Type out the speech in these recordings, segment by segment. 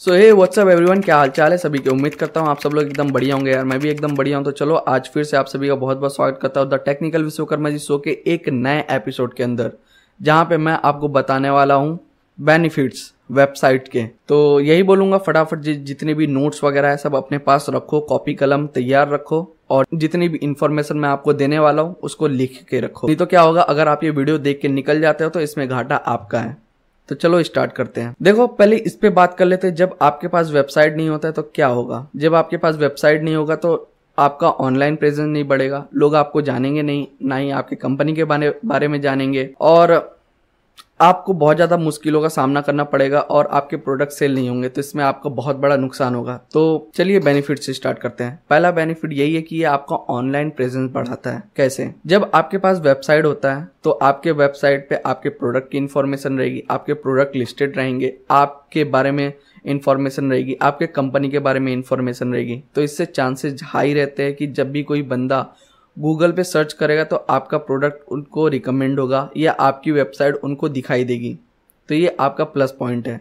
सो हे WhatsApp everyone क्या हाल चाल है? सभी की उम्मीद करता हूँ आप सब लोग एकदम बढ़िया होंगे यार। मैं भी एकदम बढ़िया हूँ। तो चलो आज फिर से आप सभी का बहुत बहुत स्वागत करता हूँ the technical Vishwakarma ji show के एक नए एपिसोड के अंदर जहाँ पे मैं आपको बताने वाला हूँ बेनिफिट्स वेबसाइट के। तो यही बोलूँगा फटाफट जि, जितने भी नोट्स वगैरह है सब अपने पास रखो कॉपी कलम तैयार रखो और जितनी भी इंफॉर्मेशन मैं आपको देने वाला हूँ उसको लिख के रखो। नहीं तो क्या होगा अगर आप ये वीडियो देख के निकल जाते हो तो इसमें घाटा आपका है। तो चलो स्टार्ट करते हैं। देखो, पहले इस पे बात कर लेते हैं, जब आपके पास वेबसाइट नहीं होता है तो क्या होगा? जब आपके पास वेबसाइट नहीं होगा तो आपका ऑनलाइन प्रेजेंस नहीं बढ़ेगा। लोग आपको जानेंगे नहीं, ना ही आपकी कंपनी के बारे बारे में जानेंगे। और आपको बहुत ज़्यादा मुश्किलों का सामना करना पड़ेगा और आपके प्रोडक्ट सेल नहीं होंगे तो इसमें आपका बहुत बड़ा नुकसान होगा। तो चलिए बेनिफिट से स्टार्ट करते हैं। पहला बेनिफिट यही है कि ये आपका ऑनलाइन प्रेजेंस बढ़ाता है। कैसे? जब आपके पास वेबसाइट होता है तो आपके वेबसाइट पे आपके प्रोडक्ट की इन्फॉर्मेशन रहेगी, आपके प्रोडक्ट लिस्टेड रहेंगे, आपके बारे में इन्फॉर्मेशन रहेगी, आपके कंपनी के बारे में इन्फॉर्मेशन रहेगी। तो इससे चांसेस हाई रहते हैं कि जब भी कोई बंदा गूगल पे सर्च करेगा तो आपका प्रोडक्ट उनको रिकमेंड होगा, या आपकी वेबसाइट उनको दिखाई देगी। तो ये आपका प्लस पॉइंट है।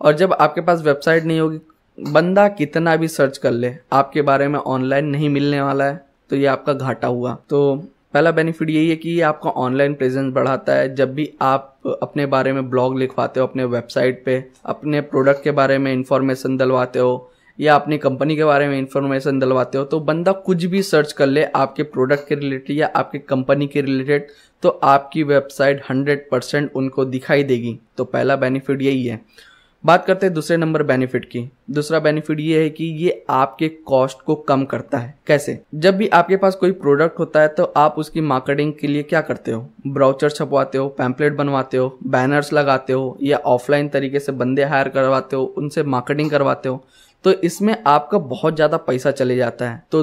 और जब आपके पास वेबसाइट नहीं होगी, बंदा कितना भी सर्च कर ले, आपके बारे में ऑनलाइन नहीं मिलने वाला है तो ये आपका घाटा हुआ। तो पहला बेनिफिट यही है कि ये आपका ऑनलाइन प्रेजेंस बढ़ाता है। जब भी आप अपने बारे में ब्लॉग लिखवाते हो, अपने वेबसाइट पे, अपने प्रोडक्ट के बारे में इंफॉर्मेशन डलवाते हो या अपनी कंपनी के बारे में इंफॉर्मेशन दिलवाते हो तो बंदा कुछ भी सर्च कर ले आपके प्रोडक्ट के रिलेटेड या आपके कंपनी के रिलेटेड तो आपकी वेबसाइट हंड्रेड परसेंट उनको दिखाई देगी। तो पहला बेनिफिट यही है। बात करते हैं दूसरे नंबर बेनिफिट की। दूसरा बेनिफिट ये है कि ये आपके कॉस्ट को कम करता है। कैसे? जब भी आपके पास कोई प्रोडक्ट होता है तो आप उसकी मार्केटिंग के लिए क्या करते हो? ब्राउचर छपवाते हो पैम्पलेट बनवाते हो बैनर्स लगाते हो, या ऑफलाइन तरीके से बंदे हायर करवाते हो, उनसे मार्केटिंग करवाते हो तो इसमें आपका बहुत ज़्यादा पैसा चले जाता है। तो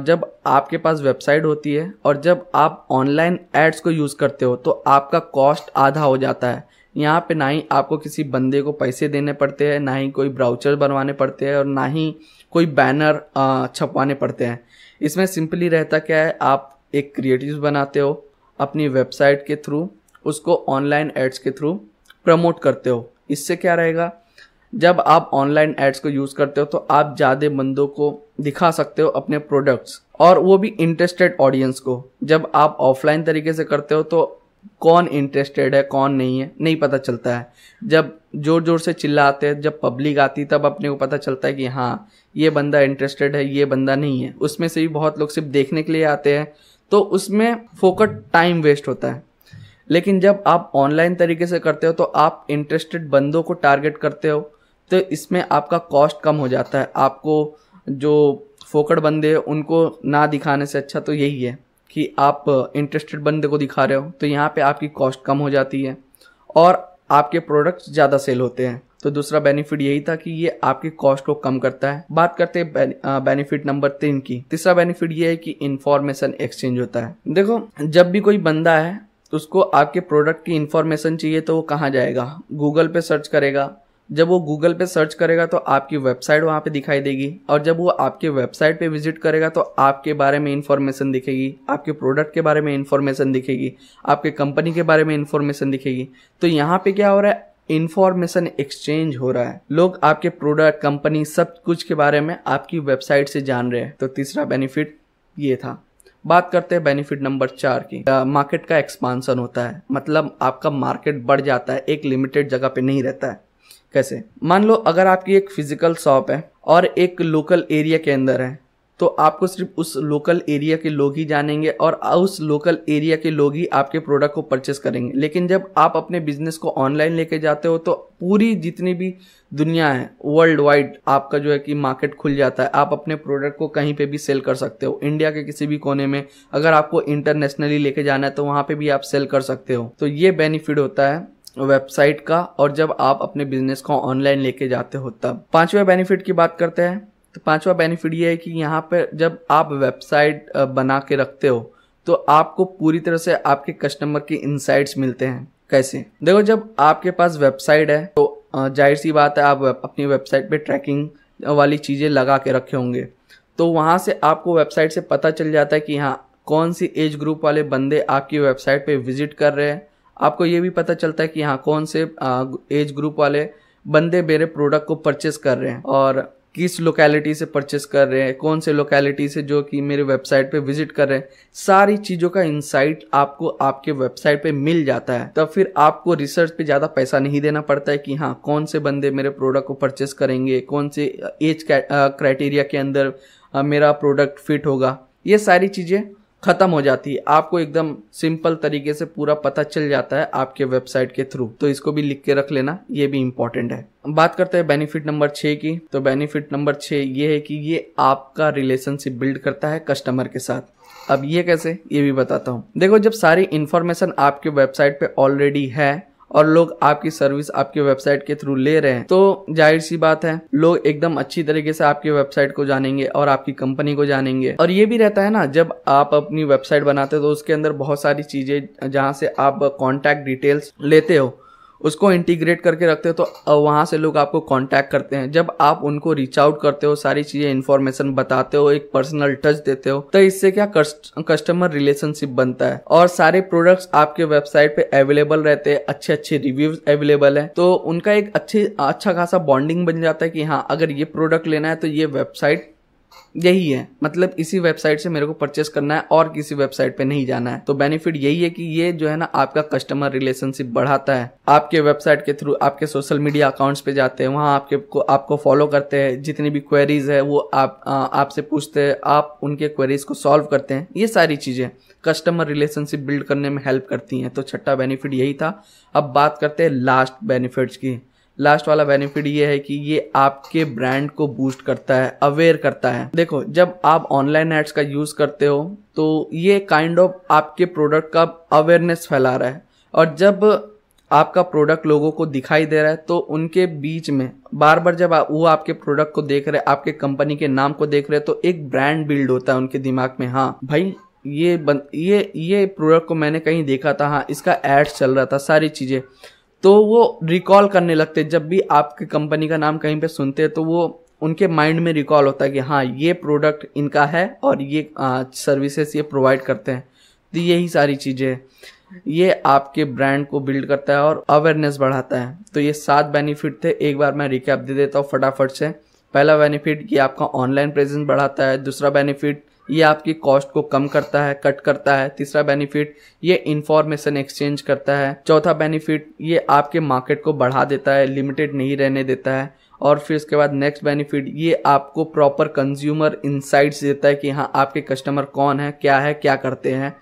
जब आपके पास वेबसाइट होती है और जब आप ऑनलाइन एड्स को यूज़ करते हो तो आपका कॉस्ट आधा हो जाता है। यहाँ पे ना ही आपको किसी बंदे को पैसे देने पड़ते हैं, ना ही कोई ब्राउचर बनवाने पड़ते हैं और ना ही कोई बैनर छपवाने पड़ते हैं। इसमें सिंपली रहता क्या है, आप एक क्रिएटिव बनाते हो, अपनी वेबसाइट के थ्रू उसको ऑनलाइन एड्स के थ्रू प्रमोट करते हो। इससे क्या रहेगा, जब आप ऑनलाइन एड्स को यूज़ करते हो तो आप ज़्यादा बंदों को दिखा सकते हो अपने प्रोडक्ट्स और वो भी इंटरेस्टेड ऑडियंस को। जब आप ऑफलाइन तरीके से करते हो तो कौन इंटरेस्टेड है, कौन नहीं है, नहीं पता चलता है। जब ज़ोर ज़ोर से चिल्लाते हैं जब पब्लिक आती, तब अपने को पता चलता है कि हाँ ये बंदा इंटरेस्टेड है, ये बंदा नहीं है। उसमें से भी बहुत लोग सिर्फ़ देखने के लिए आते हैं तो उसमें फोकट टाइम वेस्ट होता है। लेकिन जब आप ऑनलाइन तरीके से करते हो तो आप इंटरेस्टेड बंदों को टारगेट करते हो तो इसमें आपका कॉस्ट कम हो जाता है। आपको जो फोकट बंदे उनको ना दिखाने से अच्छा तो यही है। कि आप इंटरेस्टेड बंदे को दिखा रहे हो तो यहाँ पे आपकी कॉस्ट कम हो जाती है और आपके प्रोडक्ट्स ज़्यादा सेल होते हैं। तो दूसरा बेनिफिट यही था कि ये आपके कॉस्ट को कम करता है। बात करते हैं बेनिफिट नंबर तीन की। तीसरा बेनिफिट ये है कि इंफॉर्मेशन एक्सचेंज होता है। देखो, जब भी कोई बंदा है तो उसको आपके प्रोडक्ट की इन्फॉर्मेशन चाहिए तो वो कहाँ जाएगा? गूगल पे सर्च करेगा। जब वो गूगल पे सर्च करेगा तो आपकी वेबसाइट वहाँ पे दिखाई देगी और जब वो आपके वेबसाइट पे विज़िट करेगा तो आपके बारे में इंफॉर्मेशन दिखेगी, आपके प्रोडक्ट के बारे में इंफॉर्मेशन दिखेगी, आपके कंपनी के बारे में इंफॉर्मेशन दिखेगी। तो यहाँ पे क्या हो रहा है? इंफॉर्मेशन एक्सचेंज हो रहा है। लोग आपके प्रोडक्ट कंपनी सब कुछ के बारे में आपकी वेबसाइट से जान रहे हैं। तो तीसरा बेनिफिट ये था। बात करते हैं बेनिफिट नंबर चार की। मार्केट का एक्सपांसन होता है। मतलब आपका मार्केट बढ़ जाता है, एक लिमिटेड जगह पे नहीं रहता है। कैसे? मान लो अगर आपकी एक फ़िज़िकल शॉप है और एक लोकल एरिया के अंदर है तो आपको सिर्फ़ उस लोकल एरिया के लोग ही जानेंगे और उस लोकल एरिया के लोग ही आपके प्रोडक्ट को परचेस करेंगे। लेकिन जब आप अपने बिज़नेस को ऑनलाइन लेके जाते हो तो पूरी जितनी भी दुनिया है वर्ल्ड वाइड आपका जो है कि मार्केट खुल जाता है। आप अपने प्रोडक्ट को कहीं पे भी सेल कर सकते हो। इंडिया के किसी भी कोने में अगर आपको इंटरनेशनली लेके जाना है तो वहाँ पे भी आप सेल कर सकते हो। तो ये बेनिफिट होता है। वेबसाइट का और जब आप अपने बिज़नेस को ऑनलाइन लेके जाते हो तब। पांचवा बेनिफिट की बात करते हैं। तो पांचवा बेनिफिट ये है कि यहाँ पर जब आप वेबसाइट बना के रखते हो तो आपको पूरी तरह से आपके कस्टमर की इंसाइट्स मिलते हैं। कैसे? देखो, जब आपके पास वेबसाइट है तो ज़ाहिर सी बात है आप अपनी वेबसाइट पे ट्रैकिंग वाली चीज़ें लगा के रखे होंगे। तो वहाँ से आपको वेबसाइट से पता चल जाता है कि हाँ कौन सी एज ग्रुप वाले बंदे आपकी वेबसाइट पे विज़िट कर रहे हैं। आपको ये भी पता चलता है कि हाँ कौन से एज ग्रुप वाले बंदे मेरे प्रोडक्ट को परचेस कर रहे हैं और किस लोकेलिटी से परचेस कर रहे हैं, कौन से लोकेलिटी से जो कि मेरे वेबसाइट पे विज़िट कर रहे हैं, सारी चीज़ों का इंसाइट आपको आपके वेबसाइट पे मिल जाता है। तब फिर आपको रिसर्च पे ज़्यादा पैसा नहीं देना पड़ता है कि हाँ कौन से बंदे मेरे प्रोडक्ट को परचेस करेंगे, कौन से एज क्राइटेरिया के अंदर मेरा प्रोडक्ट फिट होगा। ये सारी चीज़ें खत्म हो जाती है। आपको एकदम सिंपल तरीके से पूरा पता चल जाता है आपके वेबसाइट के थ्रू। तो इसको भी लिख के रख लेना, ये भी इंपॉर्टेंट है। बात करते हैं बेनिफिट नंबर छह की। तो बेनिफिट नंबर छह ये है कि ये आपका रिलेशनशिप बिल्ड करता है कस्टमर के साथ। अब ये कैसे? ये भी बताता हूँ। देखो, जब सारी इंफॉर्मेशन आपके वेबसाइट पे ऑलरेडी है और लोग आपकी सर्विस आपके वेबसाइट के थ्रू ले रहे हैं। तो ज़ाहिर सी बात है, लोग एकदम अच्छी तरीके से आपकी वेबसाइट को जानेंगे और आपकी कंपनी को जानेंगे। और ये भी रहता है ना, जब आप अपनी वेबसाइट बनाते हो तो उसके अंदर बहुत सारी चीज़ें जहाँ से आप कॉन्टैक्ट डिटेल्स लेते हो उसको इंटीग्रेट करके रखते हो तो वहाँ से लोग आपको कांटेक्ट करते हैं। जब आप उनको रीच आउट करते हो, सारी चीज़ें इन्फॉर्मेशन बताते हो, एक पर्सनल टच देते हो तो इससे क्या कस्टमर रिलेशनशिप बनता है। और सारे प्रोडक्ट्स आपके वेबसाइट पे अवेलेबल रहते हैं अच्छे अच्छे रिव्यूज़ अवेलेबल है। तो उनका एक अच्छे अच्छा खासा बॉन्डिंग बन जाता है कि हाँ अगर ये प्रोडक्ट लेना है तो ये वेबसाइट यही है। मतलब इसी वेबसाइट से मेरे को परचेस करना है और किसी वेबसाइट पे नहीं जाना है। तो बेनिफिट यही है कि ये जो है ना आपका कस्टमर रिलेशनशिप बढ़ाता है। आपके वेबसाइट के थ्रू आपके सोशल मीडिया अकाउंट्स पे जाते हैं, वहाँ आपके को, आपको फॉलो करते हैं। जितनी भी क्वेरीज है वो आप आपसे पूछते हैं, आप उनके क्वेरीज को सॉल्व करते हैं। ये सारी चीज़ें कस्टमर रिलेशनशिप बिल्ड करने में हेल्प करती हैं। तो छठा बेनिफिट यही था। अब बात करते हैं लास्ट बेनिफिट्स की। लास्ट वाला बेनिफिट ये है कि ये आपके ब्रांड को बूस्ट करता है अवेयर करता है। देखो जब आप ऑनलाइन एड्स का यूज़ करते हो तो ये काइंड kind ऑफ़ of आपके प्रोडक्ट का अवेयरनेस फैला रहा है। और जब आपका प्रोडक्ट लोगों को दिखाई दे रहा है तो उनके बीच में बार बार जब वो आपके प्रोडक्ट को देख रहे आपके कंपनी के नाम को देख रहे तो एक ब्रांड बिल्ड होता है उनके दिमाग में हाँ। भाई ये बन, ये ये प्रोडक्ट को मैंने कहीं देखा था हाँ इसका एड्स चल रहा था सारी चीज़ें। तो वो रिकॉल करने लगते जब भी आपकी कंपनी का नाम कहीं पे सुनते हैं तो वो उनके माइंड में रिकॉल होता है कि हाँ ये प्रोडक्ट इनका है और ये सर्विसेज़ ये प्रोवाइड करते हैं। तो यही सारी चीज़ें ये आपके ब्रांड को बिल्ड करता है और अवेयरनेस बढ़ाता है। तो ये सात बेनिफिट थे। एक बार मैं रिकैप दे देता हूँ फटाफट से। पहला बेनिफिट ये आपका ऑनलाइन प्रेजेंस बढ़ाता है। दूसरा बेनिफिट ये आपकी कॉस्ट को कम करता है कट करता है। तीसरा बेनिफिट ये इंफॉर्मेशन एक्सचेंज करता है। चौथा बेनिफिट ये आपके मार्केट को बढ़ा देता है लिमिटेड नहीं रहने देता है। और फिर उसके बाद नेक्स्ट बेनिफिट ये आपको प्रॉपर कंज्यूमर इंसाइट्स देता है कि हाँ आपके कस्टमर कौन है, क्या है, क्या करते हैं।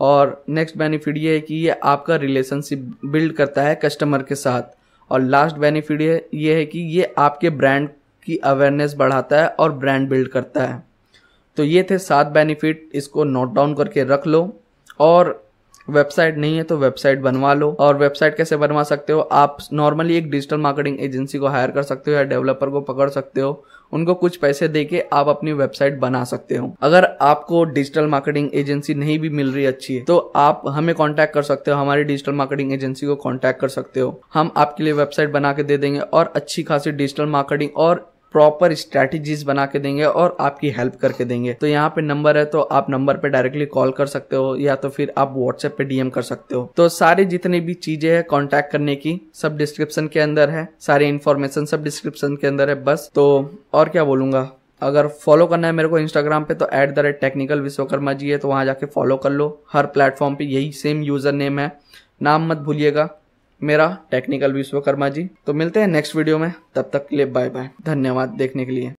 और नेक्स्ट बेनिफिट ये है कि ये आपका रिलेशनशिप बिल्ड करता है कस्टमर के साथ। और लास्ट बेनिफिट ये ये है कि ये आपके ब्रांड की अवेयरनेस बढ़ाता है और ब्रांड बिल्ड करता है। तो ये थे सात बेनिफिट इसको नोट डाउन करके रख लो। और वेबसाइट नहीं है तो वेबसाइट बनवा लो। और वेबसाइट कैसे बनवा सकते हो? आप नॉर्मली एक डिजिटल मार्केटिंग एजेंसी को हायर कर सकते हो या डेवलपर को पकड़ सकते हो। उनको कुछ पैसे दे के आप अपनी वेबसाइट बना सकते हो। अगर आपको डिजिटल मार्केटिंग एजेंसी नहीं भी मिल रही अच्छी है तो आप हमें कांटेक्ट कर सकते हो। हमारी डिजिटल मार्केटिंग एजेंसी को कांटेक्ट कर सकते हो। हम आपके लिए वेबसाइट बना के दे देंगे और अच्छी खासी डिजिटल मार्केटिंग और प्रॉपर स्ट्रैटेजीज बना के देंगे और आपकी हेल्प करके देंगे। तो यहाँ पे नंबर है तो आप नंबर पे डायरेक्टली कॉल कर सकते हो या तो फिर आप व्हाट्सएप पे डीएम कर सकते हो। तो सारी जितनी भी चीज़ें हैं कांटेक्ट करने की, सब डिस्क्रिप्शन के अंदर है। सारी इन्फॉर्मेशन सब डिस्क्रिप्शन के अंदर है, बस। तो और क्या बोलूँगा? अगर फॉलो करना है मेरे को इंस्टाग्राम पे तो at the rate technical Vishwakarma ji है तो वहाँ जाके फॉलो कर लो। हर प्लेटफॉर्म पे यही सेम यूज़र नेम है। नाम मत भूलिएगा। मेरा टेक्निकल विश्वकर्मा जी। तो मिलते हैं नेक्स्ट वीडियो में। तब तक के लिए बाय बाय धन्यवाद देखने के लिए।